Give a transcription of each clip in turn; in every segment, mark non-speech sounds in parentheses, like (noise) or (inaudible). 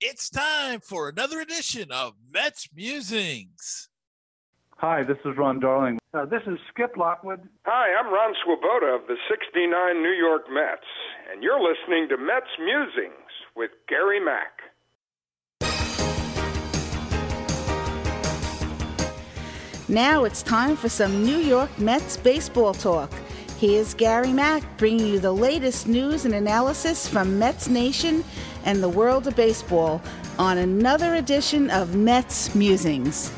It's time for another edition of Mets Musings. Hi, this is Ron Darling. Uh, this is Skip Lockwood. Hi, I'm Ron Swoboda of the 69 New York Mets, and you're listening to Mets Musings with Gary Mack. Now it's time for some New York Mets baseball talk. Here's Gary Mack bringing you the latest news and analysis from Mets Nation and the world of baseball on another edition of Mets Musings.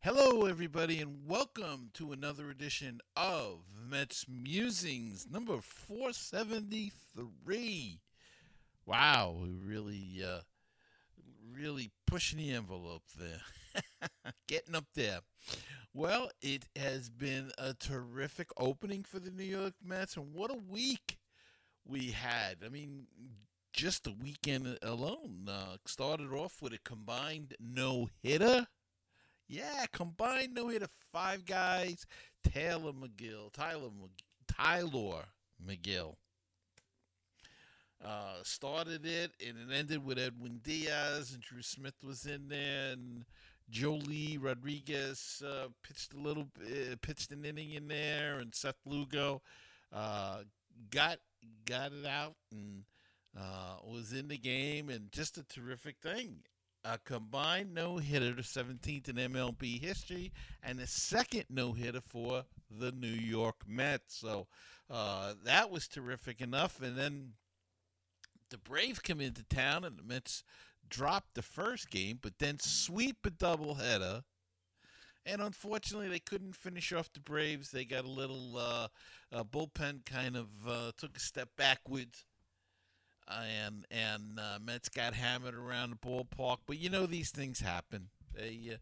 Hello, everybody, and welcome to another edition of Mets Musings, number 473. Wow, we really, uh, really pushing the envelope there, (laughs) (laughs) getting up there. Well, it has been a terrific opening for the New York Mets, and what a week we had. I mean, just the weekend alone uh, started off with a combined no hitter. Yeah, combined no hitter, five guys. Taylor Megill, Tyler, Tylor Megill uh, started it, and it ended with Edwin Diaz and Drew Smith was in there, and Joely Rodriguez uh, pitched a little, uh, pitched an inning in there, and Seth Lugo uh, got got it out and uh, was in the game, and just a terrific thing. A combined no hitter, the 17th in MLB history, and the second no hitter for the New York Mets. So uh, that was terrific enough. And then the Braves come into town and the Mets drop the first game, but then sweep a doubleheader. And unfortunately, they couldn't finish off the Braves. They got a little uh, uh, bullpen kind of uh, took a step backwards, and and uh, Mets got hammered around the ballpark. But you know these things happen. They, uh,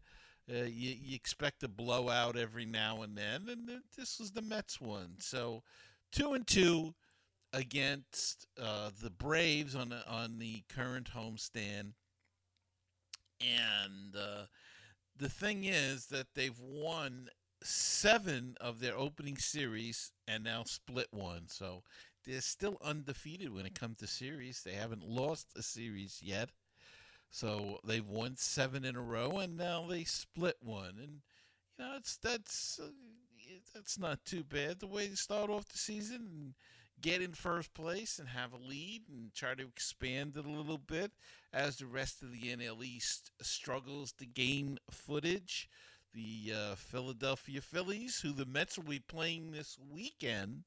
uh, you, you expect a blowout every now and then, and this was the Mets one. So two and two against uh, the Braves on the, on the current homestand, and uh, the thing is that they've won seven of their opening series and now split one. So they're still undefeated when it comes to series. They haven't lost a series yet. So they've won seven in a row, and now they split one. And you know, it's that's uh, that's not too bad the way to start off the season. Get in first place and have a lead and try to expand it a little bit as the rest of the NL East struggles to gain footage. The uh, Philadelphia Phillies, who the Mets will be playing this weekend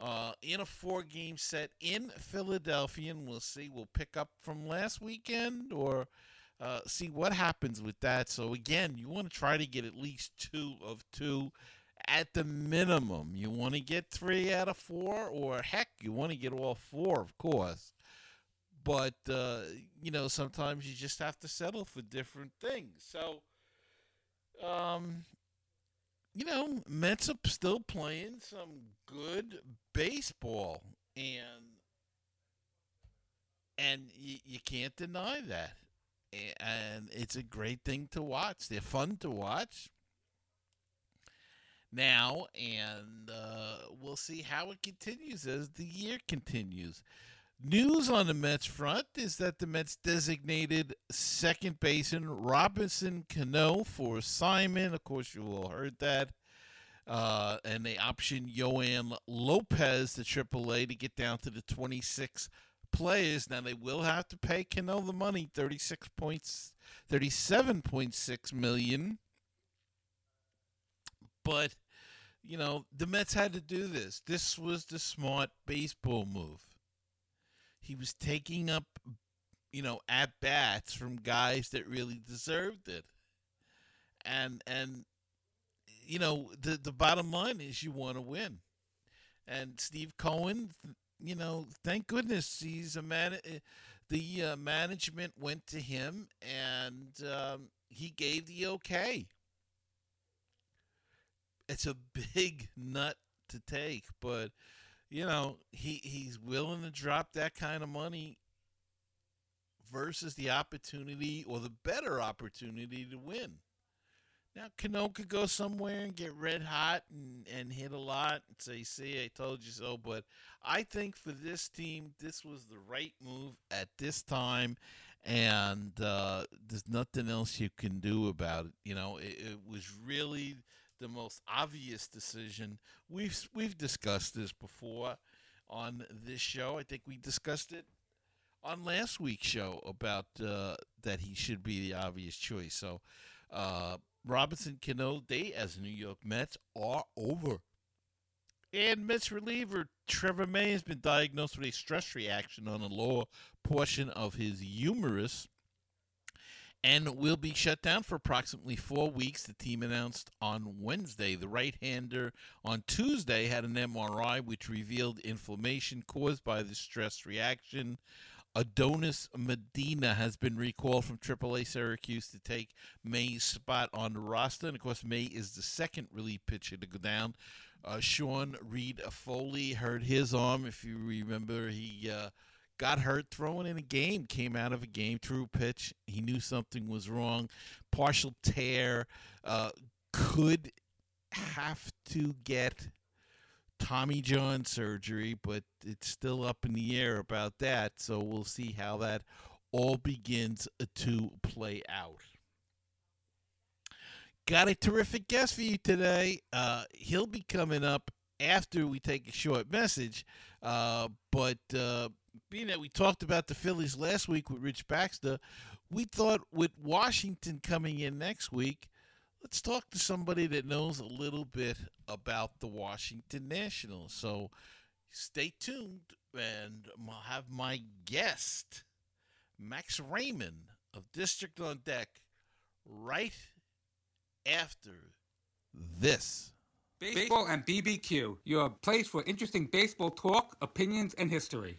uh, in a four game set in Philadelphia, and we'll see. We'll pick up from last weekend or uh, see what happens with that. So, again, you want to try to get at least two of two at the minimum. You want to get three out of four, or heck, you want to get all four, of course. But, uh, you know, sometimes you just have to settle for different things. So, um, you know, Mets are still playing some good baseball, and and you, you can't deny that. And it's a great thing to watch. They're fun to watch now, and uh, we'll see how it continues as the year continues. News on the Mets front is that the Mets designated second baseman Robinson Cano for assignment. Of course, you all heard that. Uh, and they optioned Yoan Lopez to AAA to get down to the 26 players. Now they will have to pay Cano the money, 36 points, 37.6 million but you know the Mets had to do this. This was the smart baseball move. He was taking up, you know, at bats from guys that really deserved it, and and you know the the bottom line is you want to win, and Steve Cohen, you know, thank goodness he's a man. The uh, management went to him and um, he gave the okay it's a big nut to take, but you know, he he's willing to drop that kind of money versus the opportunity or the better opportunity to win. Now Cano could go somewhere and get red hot and, and hit a lot and say, "See, I told you so." But I think for this team, this was the right move at this time, and uh, there's nothing else you can do about it. You know, it, it was really the most obvious decision. We've we've discussed this before on this show. I think we discussed it on last week's show about uh, that he should be the obvious choice. So. Uh, Robinson Cano Day as New York Mets are over. And Mets reliever Trevor May has been diagnosed with a stress reaction on the lower portion of his humerus and will be shut down for approximately four weeks. The team announced on Wednesday. The right hander on Tuesday had an MRI which revealed inflammation caused by the stress reaction. Adonis Medina has been recalled from AAA Syracuse to take May's spot on the roster. And of course, May is the second relief pitcher to go down. Uh, Sean Reid-Foley hurt his arm. If you remember, he uh, got hurt throwing in a game, came out of a game, threw pitch. He knew something was wrong. Partial tear. Uh, could have to get Tommy John surgery, but it's still up in the air about that. So we'll see how that all begins to play out. Got a terrific guest for you today. Uh, he'll be coming up after we take a short message. Uh, but uh, being that we talked about the Phillies last week with Rich Baxter, we thought with Washington coming in next week, let's talk to somebody that knows a little bit about the Washington Nationals. So stay tuned and I'll have my guest, Max Raymond of District on Deck, right after this. Baseball and BBQ, your place for interesting baseball talk, opinions, and history.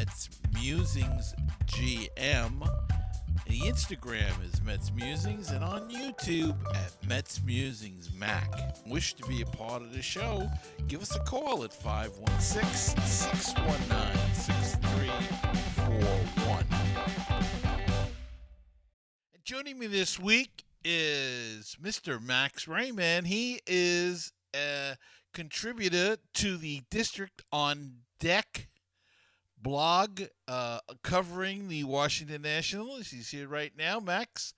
Mets Musings GM. The Instagram is Mets Musings, and on YouTube at Mets Musings Mac. Wish to be a part of the show? Give us a call at 516 619 6341. Joining me this week is Mr. Max Raymond. He is a contributor to the District on Deck blog uh, covering the Washington Nationals. He's here right now. Max,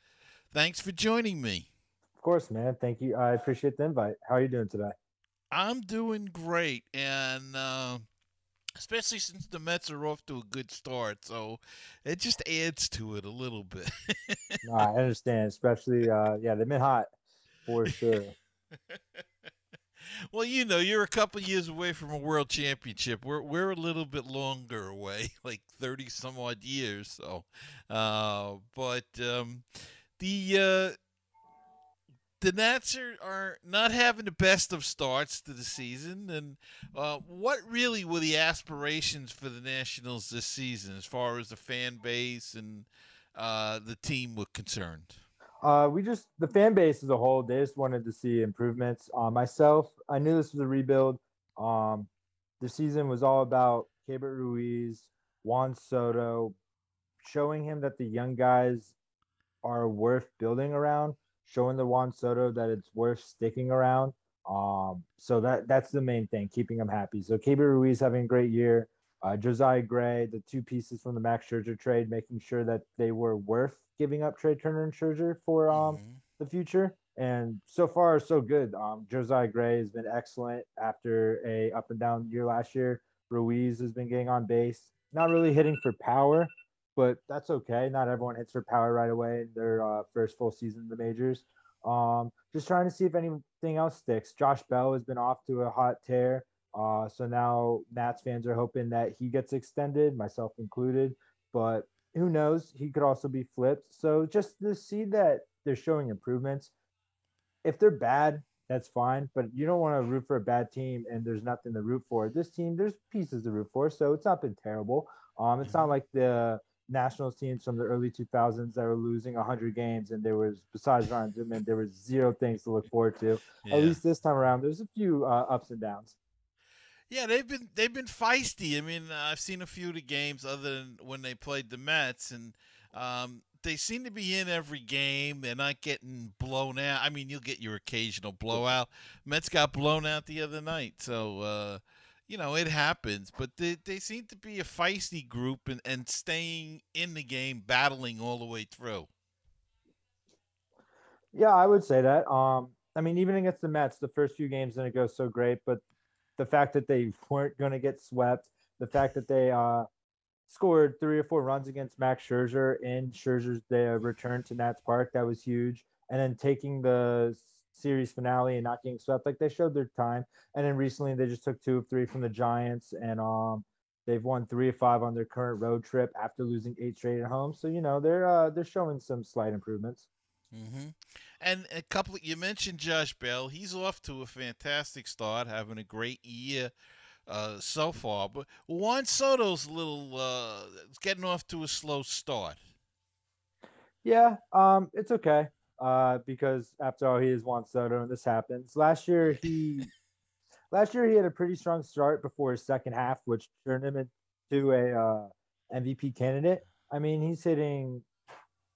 thanks for joining me. Of course, man. Thank you. I appreciate the invite. How are you doing today? I'm doing great, and uh, especially since the Mets are off to a good start, so it just adds to it a little bit. (laughs) no, I understand, especially uh, yeah, they've been hot for sure. (laughs) well, you know, you're a couple years away from a world championship. We're we're a little bit longer away, (laughs) like thirty some odd years. So, uh, but um, the uh, the Nats are, are not having the best of starts to the season. And uh, what really were the aspirations for the Nationals this season, as far as the fan base and uh, the team were concerned? Uh, we just the fan base as a whole, they just wanted to see improvements. Uh, myself, I knew this was a rebuild. Um, the season was all about Keibert Ruiz, Juan Soto, showing him that the young guys are worth building around, showing the Juan Soto that it's worth sticking around. Um, so that that's the main thing, keeping them happy. So Keibert Ruiz having a great year. Uh, Josiah Gray, the two pieces from the Max Scherzer trade, making sure that they were worth giving up Trea Turner and Scherzer for um, mm-hmm. the future. And so far, so good. Um, Josiah Gray has been excellent after a up and down year last year. Ruiz has been getting on base, not really hitting for power, but that's okay. Not everyone hits for power right away in their uh, first full season in the majors. Um, just trying to see if anything else sticks. Josh Bell has been off to a hot tear. Uh, so now Nats fans are hoping that he gets extended, myself included. But who knows? He could also be flipped. So just to see that they're showing improvements. If they're bad, that's fine. But you don't want to root for a bad team and there's nothing to root for. This team, there's pieces to root for. So it's not been terrible. Um, it's not like the Nationals teams from the early 2000s that were losing 100 games and there was, besides Ryan Zimmerman, there was zero things to look forward to. Yeah. At least this time around, there's a few uh, ups and downs. Yeah, they've been they've been feisty. I mean, uh, I've seen a few of the games other than when they played the Mets, and um, they seem to be in every game. They're not getting blown out. I mean, you'll get your occasional blowout. Mets got blown out the other night, so uh, you know it happens. But they they seem to be a feisty group and and staying in the game, battling all the way through. Yeah, I would say that. Um, I mean, even against the Mets, the first few games didn't go so great, but the fact that they weren't going to get swept, the fact that they uh, scored three or four runs against Max Scherzer in Scherzer's return to Nats Park, that was huge. And then taking the series finale and not getting swept, like they showed their time. And then recently they just took two of three from the Giants, and um, they've won three of five on their current road trip after losing eight straight at home. So you know they're uh, they're showing some slight improvements. Hmm And a couple. You mentioned Josh Bell. He's off to a fantastic start, having a great year uh, so far. But Juan Soto's a little uh, getting off to a slow start. Yeah, um, it's okay. Uh, because after all, he is Juan Soto, and this happens. Last year, he (laughs) last year he had a pretty strong start before his second half, which turned him into a uh, MVP candidate. I mean, he's hitting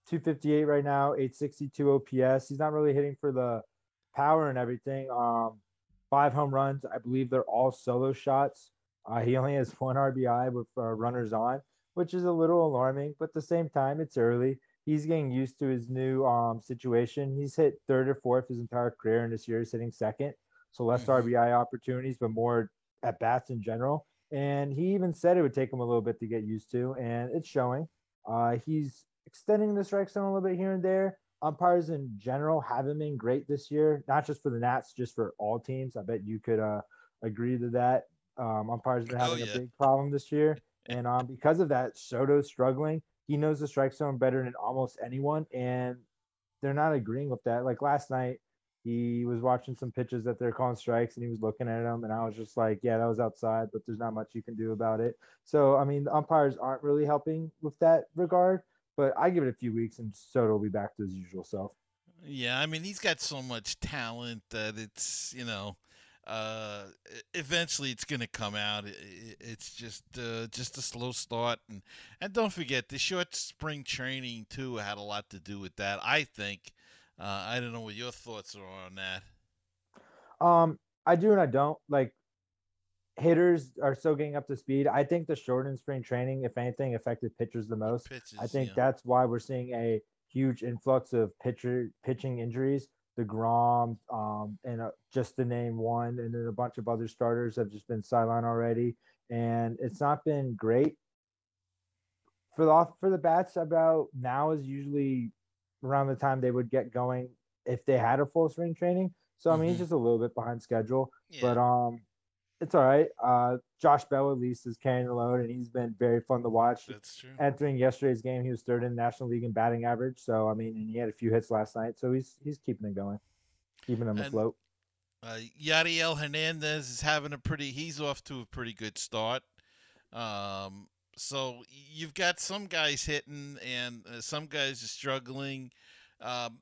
258 right now, 862 OPS. He's not really hitting for the power and everything. Um, five home runs, I believe they're all solo shots. Uh, he only has one RBI with uh, runners on, which is a little alarming. But at the same time, it's early. He's getting used to his new um, situation. He's hit third or fourth his entire career, and this year he's hitting second. So less Mhm. RBI opportunities, but more at bats in general. And he even said it would take him a little bit to get used to, and it's showing. Uh, he's extending the strike zone a little bit here and there. Umpires in general haven't been great this year, not just for the Nats, just for all teams. I bet you could uh, agree to that. Um, umpires have been Oh, having yeah. a big problem this year, (laughs) and um, because of that, Soto's struggling. He knows the strike zone better than almost anyone, and they're not agreeing with that. Like last night, he was watching some pitches that they're calling strikes, and he was looking at them, and I was just like, "Yeah, that was outside, but there's not much you can do about it." So, I mean, the umpires aren't really helping with that regard. But I give it a few weeks, and Soto will be back to his usual self. Yeah, I mean he's got so much talent that it's you know, uh, eventually it's gonna come out. It's just uh, just a slow start, and and don't forget the short spring training too had a lot to do with that. I think. Uh, I don't know what your thoughts are on that. Um, I do and I don't. Like hitters are still getting up to speed. I think the shortened spring training, if anything, affected pitchers the most. Pitches, I think yeah. that's why we're seeing a huge influx of pitcher pitching injuries. deGrom, um, and uh, just to name one, and then a bunch of other starters have just been sidelined already, and it's not been great for the off for the bats. About now is usually around the time they would get going if they had a full spring training. So I mean, Mhm. he's just a little bit behind schedule, Yeah. but um, it's all right. Uh, Josh Bell at least is carrying the load, and he's been very fun to watch That's true. entering yesterday's game, he was third in the National League in batting average. So I mean, and he had a few hits last night, so he's he's keeping it going, keeping them And- afloat. Uh, Yadiel Hernandez is having a pretty. He's off to a pretty good start. Um, so you've got some guys hitting, and uh, some guys are struggling. Um,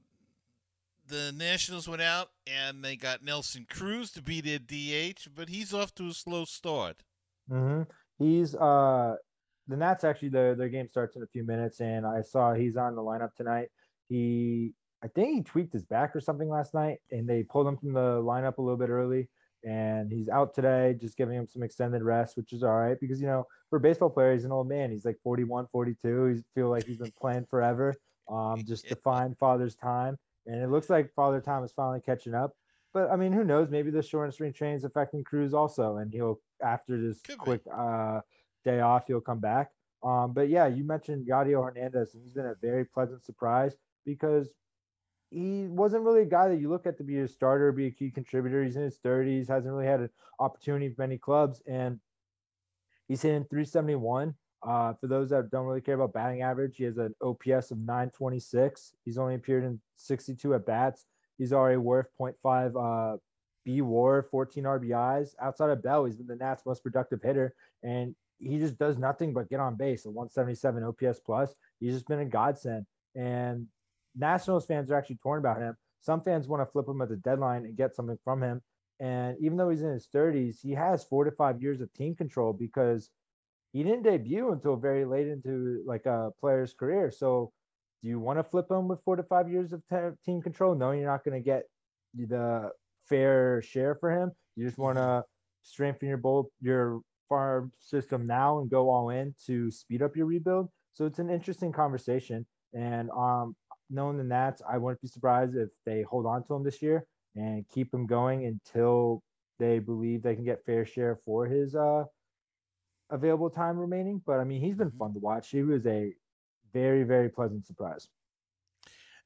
the Nationals went out and they got Nelson Cruz to be their DH, but he's off to a slow start. hmm He's uh the Nats actually their their game starts in a few minutes, and I saw he's on the lineup tonight. He I think he tweaked his back or something last night, and they pulled him from the lineup a little bit early. And he's out today, just giving him some extended rest, which is all right because you know for a baseball player, he's an old man. He's like 41, 42. He's feel like he's been playing forever. Um, just Yeah. (laughs) define father's time, and it looks like father time is finally catching up. But I mean, who knows? Maybe the short and spring train is affecting Cruz also, and he'll after this Could quick uh, day off, he'll come back. Um, but yeah, you mentioned Yadiel Hernandez, and he's been a very pleasant surprise because he wasn't really a guy that you look at to be a starter, be a key contributor. He's in his 30s, hasn't really had an opportunity for many clubs, and he's hitting 371. Uh, for those that don't really care about batting average, he has an OPS of 926. He's only appeared in 62 at bats. He's already worth 0.5 uh, B WAR, 14 RBIs. Outside of Bell, he's been the Nats' most productive hitter, and he just does nothing but get on base. A 177 OPS plus. He's just been a godsend. And Nationals fans are actually torn about him. Some fans want to flip him at the deadline and get something from him. And even though he's in his 30s, he has four to five years of team control because he didn't debut until very late into like a player's career. So, do you want to flip him with four to five years of te- team control, No, you're not going to get the fair share for him? You just want to strengthen your bowl, your farm system now and go all in to speed up your rebuild. So it's an interesting conversation. And um, knowing the Nats, I wouldn't be surprised if they hold on to him this year and keep him going until they believe they can get fair share for his uh, available time remaining. But I mean, he's been fun to watch. He was a very, very pleasant surprise.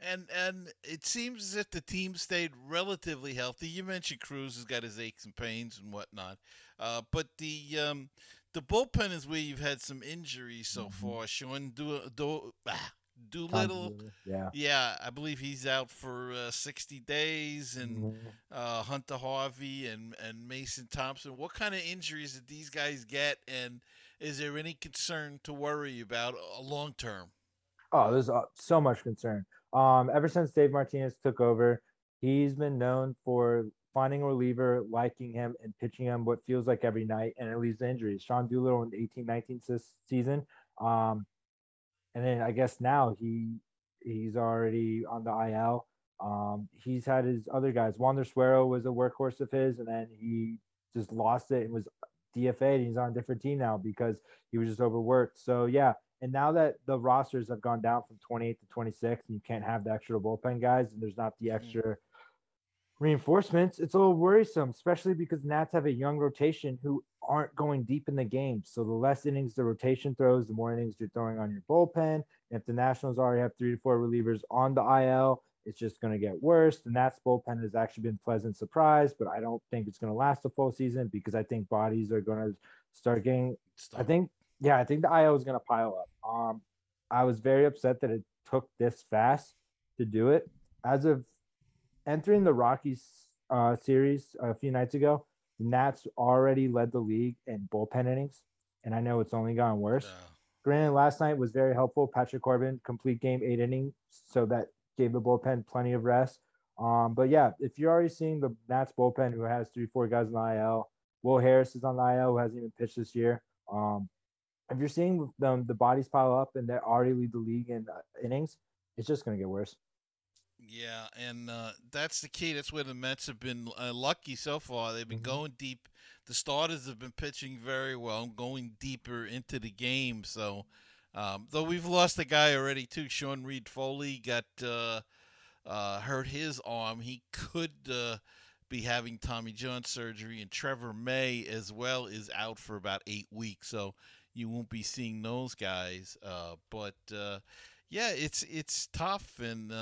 And and it seems as if the team stayed relatively healthy. You mentioned Cruz has got his aches and pains and whatnot, uh, but the um, the bullpen is where you've had some injuries so Mm-hmm. far. Sean Do, Do, ah, Doolittle, Yeah. yeah, I believe he's out for uh, 60 days, and Mhm. uh, Hunter Harvey and, and Mason Thompson. What kind of injuries did these guys get, and is there any concern to worry about uh, long term? Oh, there's uh, so much concern. Um, ever since Dave Martinez took over, he's been known for finding a reliever, liking him, and pitching him what feels like every night, and it leads to injuries. Sean Doolittle in the 18-19 season, um, and then I guess now he he's already on the IL. Um, he's had his other guys. Wander Suero was a workhorse of his, and then he just lost it and was DFA'd. He's on a different team now because he was just overworked. So yeah, and now that the rosters have gone down from 28 to 26, and you can't have the extra bullpen guys, and there's not the extra reinforcements, it's a little worrisome, especially because Nats have a young rotation who aren't going deep in the game. So the less innings the rotation throws, the more innings you're throwing on your bullpen. And if the Nationals already have three to four relievers on the IL, it's just going to get worse. The Nats bullpen has actually been pleasant surprise, but I don't think it's going to last the full season because I think bodies are going to start getting. I think, yeah, I think the IL is going to pile up. Um, I was very upset that it took this fast to do it. As of entering the Rockies uh, series a few nights ago, the Nats already led the league in bullpen innings, and I know it's only gotten worse. Granted, last night was very helpful. Patrick Corbin complete game eight innings, so that gave the bullpen plenty of rest. Um, but yeah, if you're already seeing the Nats bullpen who has three, four guys on the IL, Will Harris is on the IL who hasn't even pitched this year. Um, if you're seeing them, the bodies pile up and they already lead the league in uh, innings, it's just going to get worse. Yeah, and uh, that's the key. That's where the Mets have been uh, lucky so far. They've been going deep. The starters have been pitching very well, going deeper into the game. So, um, though we've lost a guy already too, Sean Reid-Foley got uh, uh, hurt his arm. He could uh, be having Tommy John surgery, and Trevor May as well is out for about eight weeks. So you won't be seeing those guys. Uh, but uh, yeah, it's it's tough and.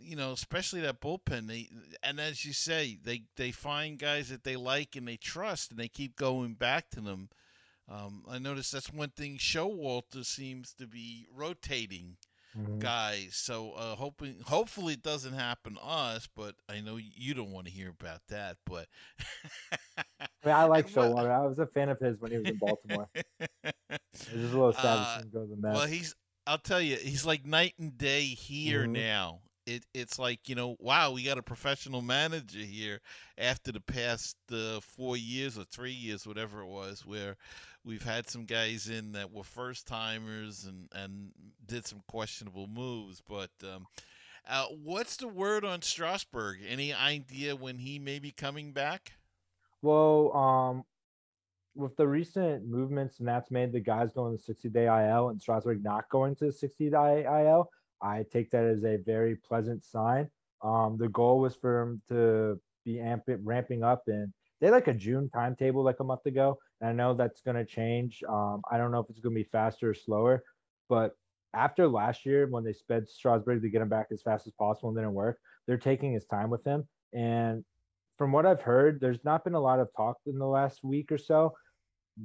You know, especially that bullpen. They and as you say, they they find guys that they like and they trust, and they keep going back to them. Um, I noticed that's one thing. Showalter seems to be rotating Mhm. guys. So uh, hoping, hopefully, it doesn't happen to us. But I know you don't want to hear about that. But I mean, I like (laughs) Showalter. I was a fan of his when he was in Baltimore. (laughs) It's a little sad Uh, to see him go to the Mets. Well, he's. I'll tell you, he's like night and day here Mhm. now. It it's like you know, wow, we got a professional manager here after the past uh, four years or three years, whatever it was, where we've had some guys in that were first timers and and did some questionable moves. But um, uh, what's the word on Strasburg? Any idea when he may be coming back? Well, um, with the recent movements Nats made, the guys going to 60 day IL and Strasburg not going to 60 day IL, I take that as a very pleasant sign. Um, the goal was for him to be amp- ramping up, and they like a June timetable like a month ago. And I know that's going to change. Um, I don't know if it's going to be faster or slower, but after last year when they sped Strasburg to get him back as fast as possible and didn't work, they're taking his time with him. And from what I've heard, there's not been a lot of talk in the last week or so.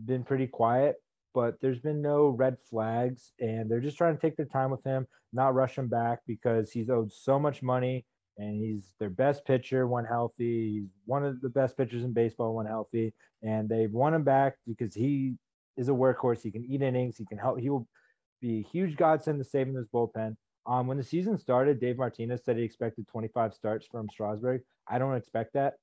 Been pretty quiet, but there's been no red flags, and they're just trying to take their time with him, not rush him back because he's owed so much money, and he's their best pitcher when healthy. He's one of the best pitchers in baseball when healthy, and they want him back because he is a workhorse. He can eat innings. He can help. He will be a huge godsend to saving this bullpen. Um, when the season started, Dave Martinez said he expected 25 starts from Strasburg. I don't expect that.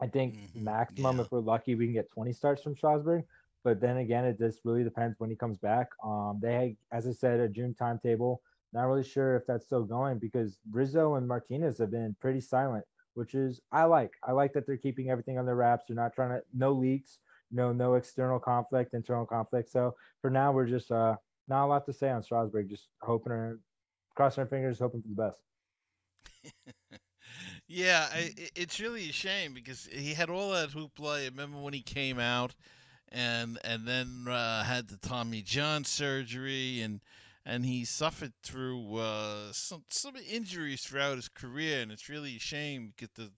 I think Mhm, maximum, yeah. if we're lucky, we can get 20 starts from Strasburg. But then again, it just really depends when he comes back. Um, they, as I said, a June timetable. Not really sure if that's still going because Rizzo and Martinez have been pretty silent, which is I like. I like that they're keeping everything on their wraps. They're not trying to no leaks, no no external conflict, internal conflict. So for now, we're just uh not a lot to say on Strasburg. Just hoping or crossing our fingers, hoping for the best. (laughs) Yeah, i- it's really a shame because he had all that hoopla. I remember when he came out, and and then uh, had the Tommy John surgery, and and he suffered through uh, some some injuries throughout his career, and it's really a shame because the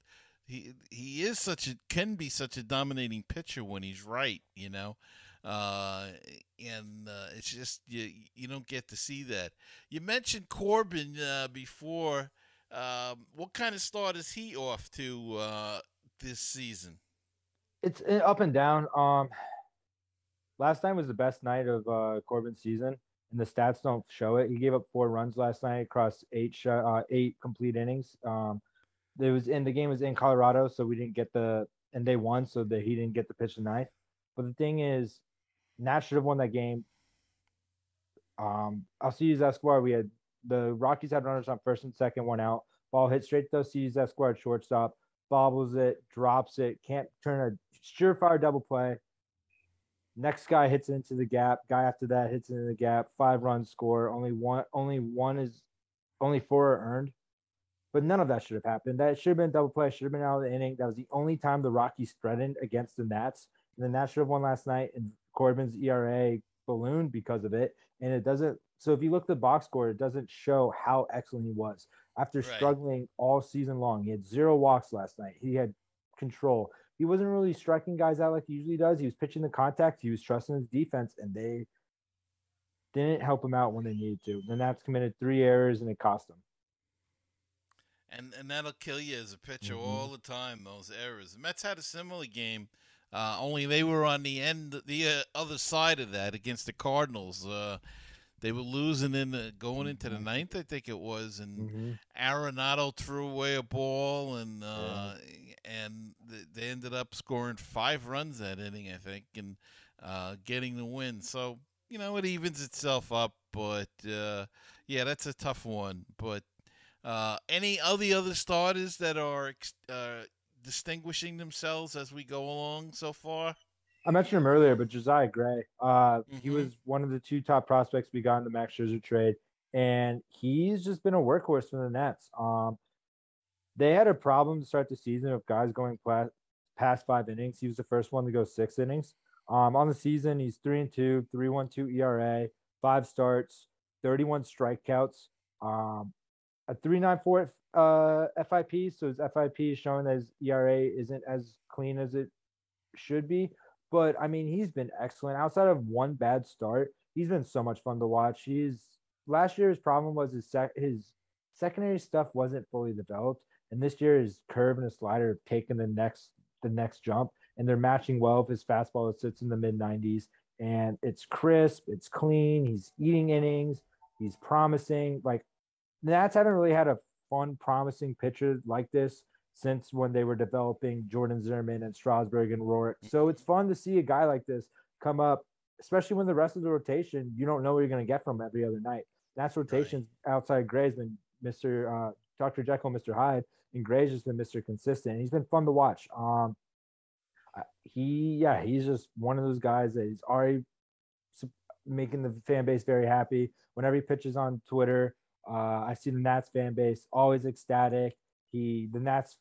he he is such a can be such a dominating pitcher when he's right, you know. Uh, and uh, it's just you you don't get to see that. You mentioned Corbin uh, before. Um, what kind of start is he off to uh, this season? It's uh, up and down. Um, last night was the best night of uh, Corbin's season, and the stats don't show it. He gave up four runs last night across eight sh- uh, eight complete innings. Um, it was in the game was in Colorado, so we didn't get the and they won, so that he didn't get the pitch tonight. But the thing is, Nat should have won that game. Um, Alcides Escobar, we had the Rockies had runners on first and second, one out. Ball hit straight to Alcides Escobar at shortstop, bobbles it, drops it, can't turn a surefire double play. Next guy hits it into the gap. Guy after that hits it into the gap. Five runs score. Only one. Only one is. Only four are earned. But none of that should have happened. That should have been double play. Should have been out of the inning. That was the only time the Rockies threatened against the Nats. And the Nats should have won last night. And Corbin's ERA ballooned because of it. And it doesn't. So if you look at the box score, it doesn't show how excellent he was after Right. struggling all season long. He had zero walks last night. He had control. He wasn't really striking guys out like he usually does. He was pitching the contact. He was trusting his defense, and they didn't help him out when they needed to. The Nats committed three errors, and it cost them. And and that'll kill you as a pitcher Mhm. all the time. Those errors. The Mets had a similar game, uh, only they were on the end, the uh, other side of that against the Cardinals. Uh, they were losing in the, going into the ninth, I think it was, and Arenado threw away a ball, and uh, and they ended up scoring five runs that inning, I think, and uh, getting the win. So you know it evens itself up, but uh, yeah, that's a tough one. But uh, any of the other starters that are uh, distinguishing themselves as we go along so far? I mentioned him earlier, but Josiah Gray, uh, he Mhm. was one of the two top prospects we got in the Max Scherzer trade, and he's just been a workhorse for the Nets. Um, they had a problem to start the season of guys going pla- past five innings. He was the first one to go six innings. Um, on the season, he's three and two, three one two ERA, five starts, thirty one strikeouts, um, a three nine four uh FIP. So his FIP is showing that his ERA isn't as clean as it should be. But I mean, he's been excellent. Outside of one bad start, he's been so much fun to watch. He's last year's problem was his sec- his secondary stuff wasn't fully developed, and this year his curve and his slider have taken the next the next jump, and they're matching well with his fastball that sits in the mid 90s, and it's crisp, it's clean. He's eating innings. He's promising. Like the Nats haven't really had a fun, promising pitcher like this since when they were developing Jordan Zimmermann and Strasburg and Roark. So it's fun to see a guy like this come up, especially when the rest of the rotation you don't know what you're going to get from every other night. That's rotations outside Gray's been Mr. Uh, Dr. Jekyll, Mr. Hyde, and Gray's just been Mr. Consistent. He's been fun to watch. Um, he, yeah, he's just one of those guys that he's already making the fan base very happy. Whenever he pitches on Twitter, uh, I see the Nats fan base always ecstatic. He, the Nats,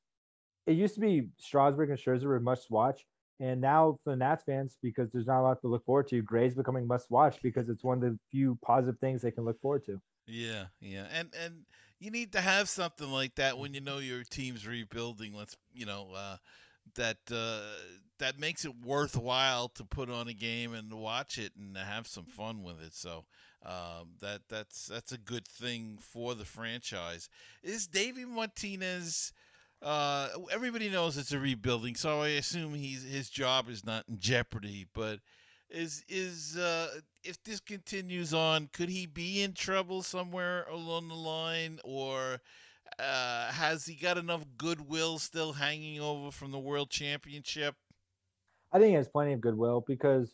it used to be Strasburg and Scherzer were must watch. And now for the Nats fans, because there's not a lot to look forward to, Gray's becoming must watch because it's one of the few positive things they can look forward to. Yeah, yeah, and and you need to have something like that when you know your team's rebuilding. Let's you know uh, that uh, that makes it worthwhile to put on a game and watch it and have some fun with it. So um, that that's that's a good thing for the franchise. Is Davey Martinez? Uh, everybody knows it's a rebuilding, so I assume he's his job is not in jeopardy. But is is uh, if this continues on, could he be in trouble somewhere along the line, or uh, has he got enough goodwill still hanging over from the World Championship? I think he has plenty of goodwill because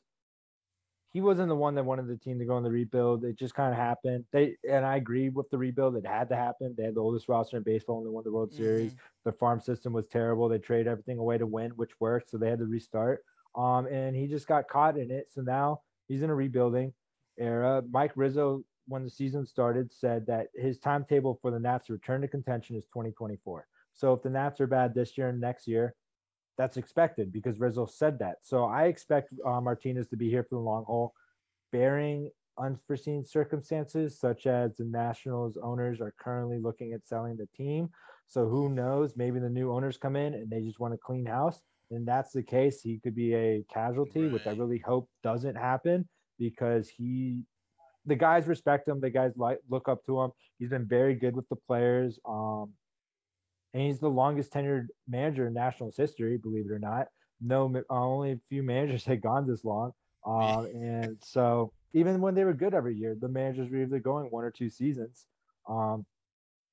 he wasn't the one that wanted the team to go on the rebuild. It just kind of happened. They and I agree with the rebuild. It had to happen. They had the oldest roster in baseball and they won the World mm-hmm. Series. The farm system was terrible. They traded everything away to win, which worked. So they had to restart. Um, and he just got caught in it. So now he's in a rebuilding era. Mike Rizzo, when the season started, said that his timetable for the Nats to return to contention is 2024. So if the Nats are bad this year and next year, that's expected because Rizzo said that. So I expect uh, Martinez to be here for the long haul, bearing unforeseen circumstances such as the Nationals owners are currently looking at selling the team. So who knows? Maybe the new owners come in and they just want to clean house and that's the case, he could be a casualty, right. which I really hope doesn't happen because he, the guys respect him. The guys like look up to him. He's been very good with the players. Um, and he's the longest tenured manager in Nationals history, believe it or not. No, uh, only a few managers (laughs) had gone this long. Um, (laughs) and so even when they were good every year, the managers were either going one or two seasons. Um,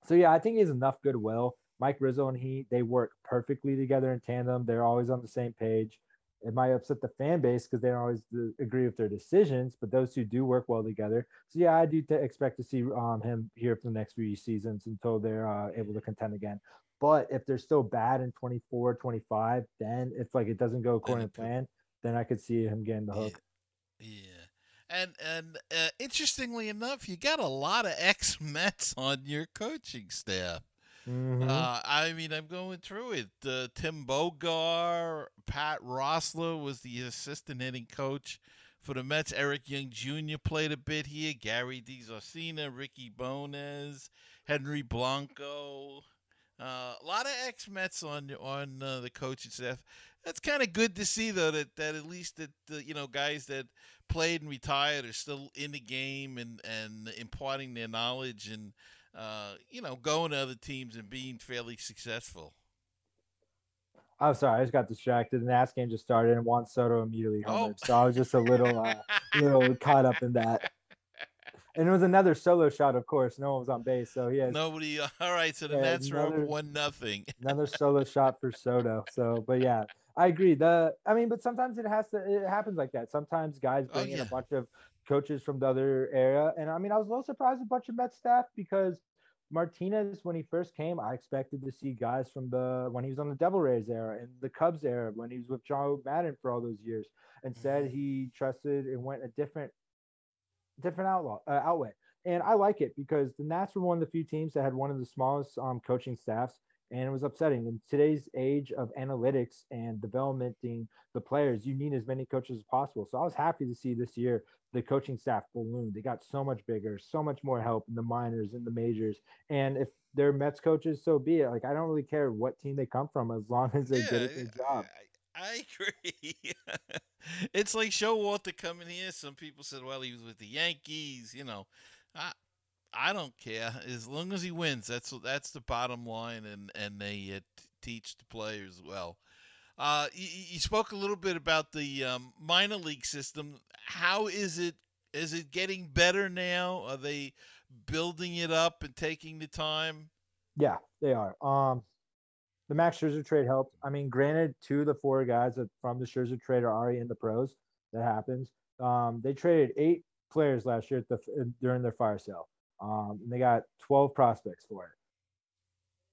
so yeah, I think he has enough goodwill. Mike Rizzo and he they work perfectly together in tandem. They're always on the same page. It might upset the fan base because they don't always agree with their decisions, but those two do work well together. So yeah, I do t- expect to see um, him here for the next few seasons until they're uh, able to contend again. But if they're still bad in 24, 25, then if like it doesn't go according to plan, then I could see him getting the hook. Yeah. yeah. And and uh, interestingly enough, you got a lot of ex Mets on your coaching staff. Mm-hmm. Uh, I mean, I'm going through it. Uh, Tim Bogar, Pat Roessler was the assistant hitting coach for the Mets. Eric Young Jr. played a bit here. Gary DiSarcina, Ricky Bones, Henry Blanco. Uh, a lot of ex Mets on on uh, the coaching staff. That's kind of good to see, though, that, that at least that the you know guys that played and retired are still in the game and and imparting their knowledge and uh, you know, going to other teams and being fairly successful. I'm sorry, I just got distracted. The Nats game just started, and Juan Soto immediately homered. Oh. So I was just a little, uh, little caught up in that. And it was another solo shot, of course. No one was on base, so he had nobody. (laughs) All right, so the yeah, Nats another, are up one nothing. (laughs) another solo shot for Soto. So, but yeah, I agree. The I mean, but sometimes it has to. It happens like that. Sometimes guys oh, bring oh, yeah. in a bunch of coaches from the other era. And I mean, I was a little surprised a bunch of Mets staff because Martinez, when he first came, I expected to see guys from the when he was on the Devil Rays era and the Cubs era, when he was with Joe Maddon for all those years. Instead, mm-hmm. he trusted and went a different, different outlaw uh, outlet. And I like it because the Nats were one of the few teams that had one of the smallest um, coaching staffs and it was upsetting. In today's age of analytics and developing the players, you need as many coaches as possible. So I was happy to see this year the coaching staff balloon. They got so much bigger, so much more help in the minors, and the majors. And if they're Mets coaches, so be it. Like I don't really care what team they come from as long as they yeah, get their job. I, I (laughs) agree. it's like Showalter coming here. Some people said, well, he was with the Yankees. You know, I I don't care as long as he wins. That's that's the bottom line, and and they uh, teach the players well. Uh, you, you, spoke a little bit about the um, minor league system. How is it? Is it getting better now? Are they building it up and taking the time? Yeah, they are. Um, the Max Scherzer trade helped. I mean, granted, two of the four guys that from the Scherzer trade are already in the pros. That happens. Um, they traded eight players last year the, during their fire sale. Um, and they got 12 prospects for it.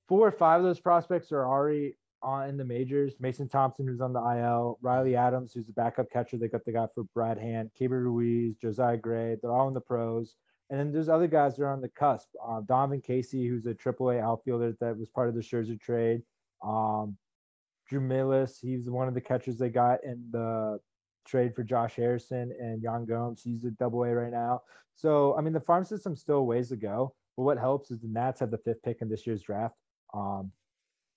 Four or five of those prospects are already on in the majors. Mason Thompson, who's on the IL, Riley Adams, who's the backup catcher. They got the guy for Brad Hand, Keibert Ruiz, Josiah Gray. They're all in the pros. And then there's other guys that are on the cusp. Uh, Donovan Casey, who's a AAA outfielder that was part of the Scherzer trade. Um, Drew Millas, he's one of the catchers they got in the trade for Josh Harrison and Yan Gomes. He's a double A right now. So, I mean, the farm system's still ways to go. But what helps is the Nats have the fifth pick in this year's draft. Um,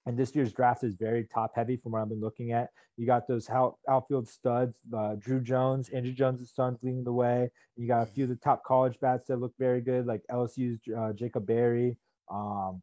and this year's draft is very top heavy from what I've been looking at. You got those out, outfield studs, uh, Druw Jones, Andruw Jones' sons leading the way. You got a few of the top college bats that look very good, like LSU's uh, Jacob Berry. Um,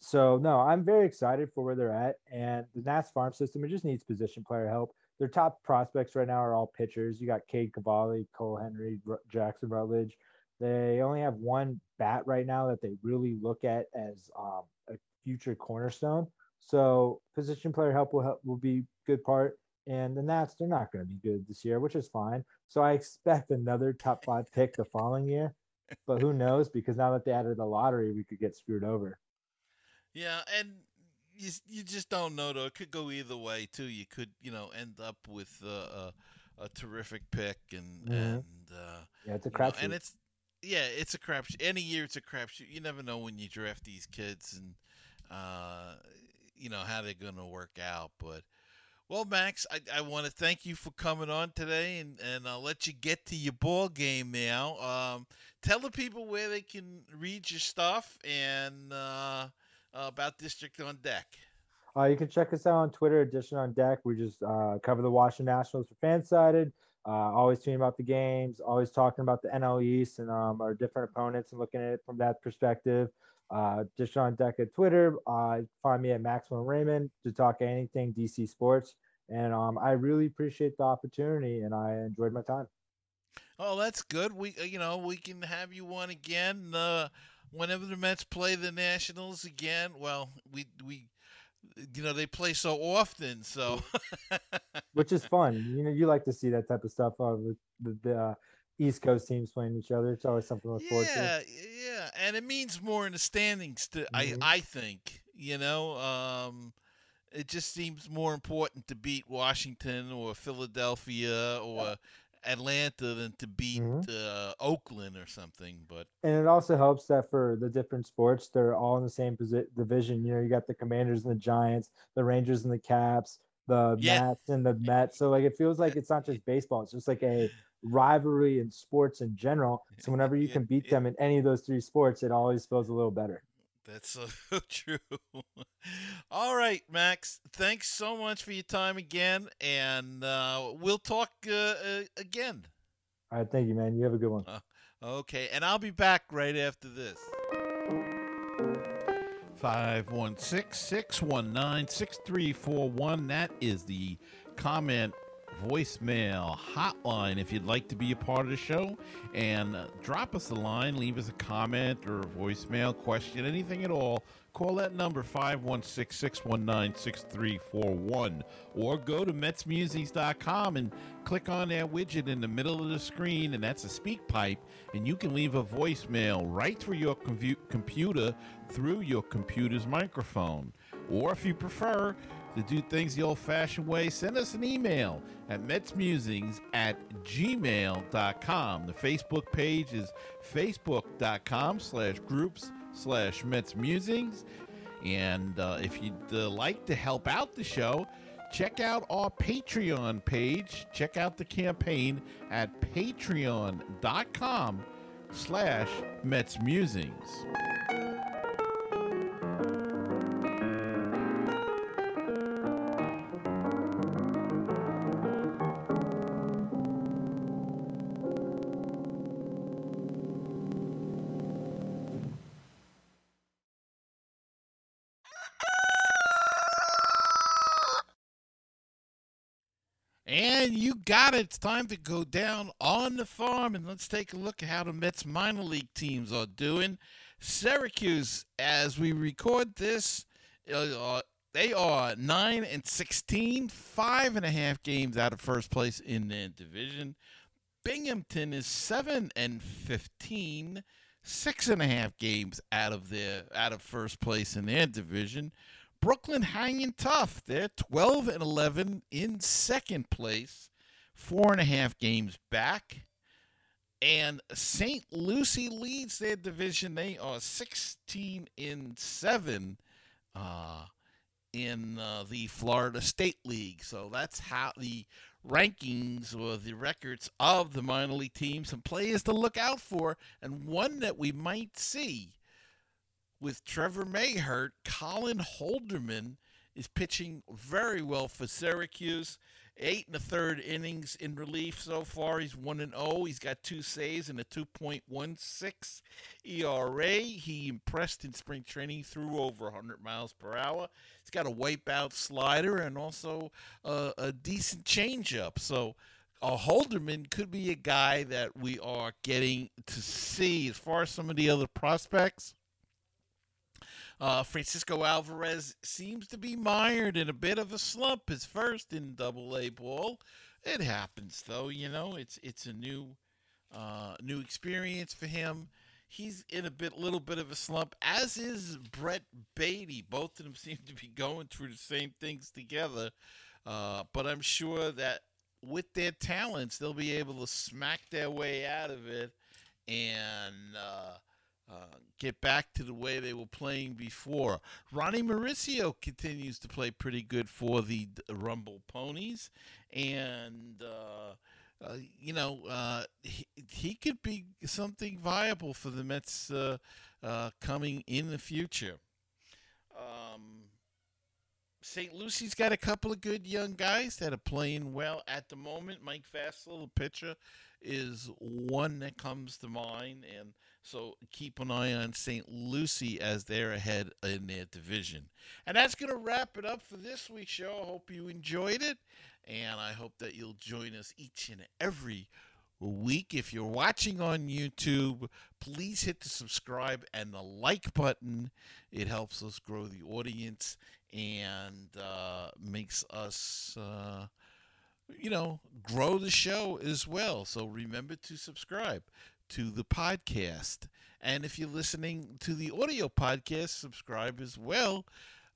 so no, I'm very excited for where they're at, and the Nats farm system it just needs position player help. Their top prospects right now are all pitchers. You got Cade Cavalli, Cole Henry, R- Jackson Rutledge. They only have one bat right now that they really look at as um, a future cornerstone. So position player help will help will be good part. And the Nats, they're not going to be good this year, which is fine. So I expect another top five pick the following year. But who knows? Because now that they added the lottery, we could get screwed over. Yeah, and you you just don't know though. It could go either way too. You could you know end up with uh, a, a terrific pick and Mhm. and uh, Yeah, it's a crapshoot. and it's yeah, it's a crapshoot. Any year it's a crapshoot. You never know when you draft these kids and uh, you know how they're going to work out. But well, Max, I, I want to thank you for coming on today, and and I'll let you get to your ball game now. Um, tell the people where they can read your stuff and uh, about District on Deck. Uh, you can check us out on Twitter, Edition on Deck. We just uh, cover the Washington Nationals for Fansided. Uh, always tweeting about the games, always talking about the NL East and um, our different opponents and looking at it from that perspective. Uh, Dish on Deck at Twitter. Uh, find me at Maximum Raymond to talk anything DC sports. And um, I really appreciate the opportunity and I enjoyed my time. Oh, that's good. We, uh, you know, we can have you on again uh, whenever the Mets play the Nationals again. Well, we we, you know, they play so often, so (laughs) which is fun. You know, you like to see that type of stuff uh, with the, the uh, East Coast teams playing each other. It's always something to look forward to. yeah, yeah, and it means more in the standings. To Mhm. I I think you know, um, it just seems more important to beat Washington or Philadelphia or Atlanta than to beat Mhm. uh, Oakland or something. But And it also helps that for the different sports, they're all in the same posi- division. You know, you got the Commanders and the Giants, the Rangers and the Caps, the Yeah. Nats and the Mets. So like it feels like it's not just baseball; it's just like a rivalry in sports in general. (laughs) So whenever you can beat them in any of those three sports, it always feels a little better. That's so (laughs) true. All right, Max. Thanks so much for your time again, and uh, we'll talk uh, uh, again. All right, thank you, man. You have a good one. Okay, and I'll be back right after this. 516 619 6341. That is the comment voicemail hotline if you'd like to be a part of the show. And drop us a line, leave us a comment or a voicemail question, anything at all. Call that number 516 619 6341 or go to MetsMusings.com and click on that widget in the middle of the screen, and that's a SpeakPipe, and you can leave a voicemail right through your compu- computer through your computer's microphone. Or if you prefer to do things the old fashioned way, send us an email at metsmusings at gmail.com. The Facebook page is facebook.com slash groups slash metsmusings. And uh, if you'd uh, like to help out the show, check out our Patreon page. Check out the campaign at patreon.com slash metsmusings. Got it. It's time to go down on the farm and let's take a look at how the Mets minor league teams are doing. Syracuse, as we record this, uh, they are 9 and 16, five and a half games out of first place in their division. Binghamton is 7 and 15, six and a half games out of their out of first place in their division. Brooklyn hanging tough. They're 12 and 11 in second place, four and a half games back. And St. Lucie leads their division. They are 16 in 7 uh, in uh, the Florida State League. So that's how the rankings or the records of the minor league teams and players to look out for, and one that we might see with Trevor May hurt, Colin Holderman is pitching very well for Syracuse. Eight and a third innings in relief so far. He's one and zero. He's got two saves and a 2.16 ERA. He impressed in spring training. Threw over 100 miles per hour. He's got a wipeout slider and also a, a decent changeup. So. Uh, Holderman could be a guy that we are getting to see as far as some of the other prospects. Uh, Francisco Alvarez seems to be mired in a bit of a slump. His first in Double A ball. It happens, though. You know, it's it's a new uh, new experience for him. He's in a bit, little bit of a slump, as is Brett Baty. Both of them (laughs) seem to be going through the same things together. Uh, but I'm sure that with their talents, they'll be able to smack their way out of it and uh, uh, get back to the way they were playing before. Ronny Mauricio continues to play pretty good for the Rumble Ponies, and uh, uh, you know uh, he, he could be something viable for the Mets uh, coming in the future. Um, St. Lucie's got a couple of good young guys that are playing well at the moment. Mike Vasil, the pitcher, is one that comes to mind, and so keep an eye on St. Lucie as they're ahead in their division. And that's going to wrap it up for this week's show. I hope you enjoyed it, and I hope that you'll join us each and every week. If you're watching on YouTube, please hit the subscribe and the like button. It helps us grow the audience and uh, makes us. Uh, you know, grow the show as well. So remember to subscribe to the podcast. And if you're listening to the audio podcast, subscribe as well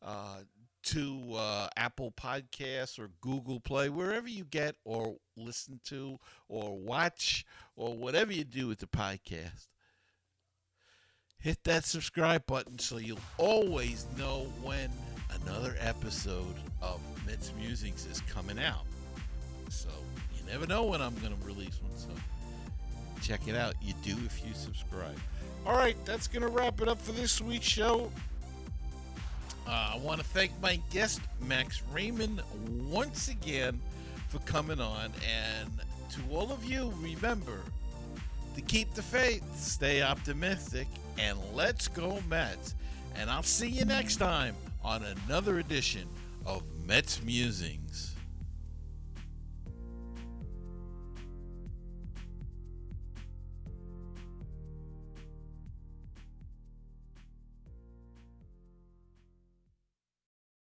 uh, to uh, Apple Podcasts or Google Play, wherever you get or listen to or watch or whatever you do with the podcast. Hit that subscribe button so you'll always know when another episode of Mets Musings is coming out. So you never know when I'm going to release one. So check it out. You do if you subscribe. All right, that's going to wrap it up for this week's show. Uh, I want to thank my guest, Max Raymond, once again for coming on. And to all of you, remember to keep the faith, stay optimistic, and let's go Mets. And I'll see you next time on another edition of Mets Musings.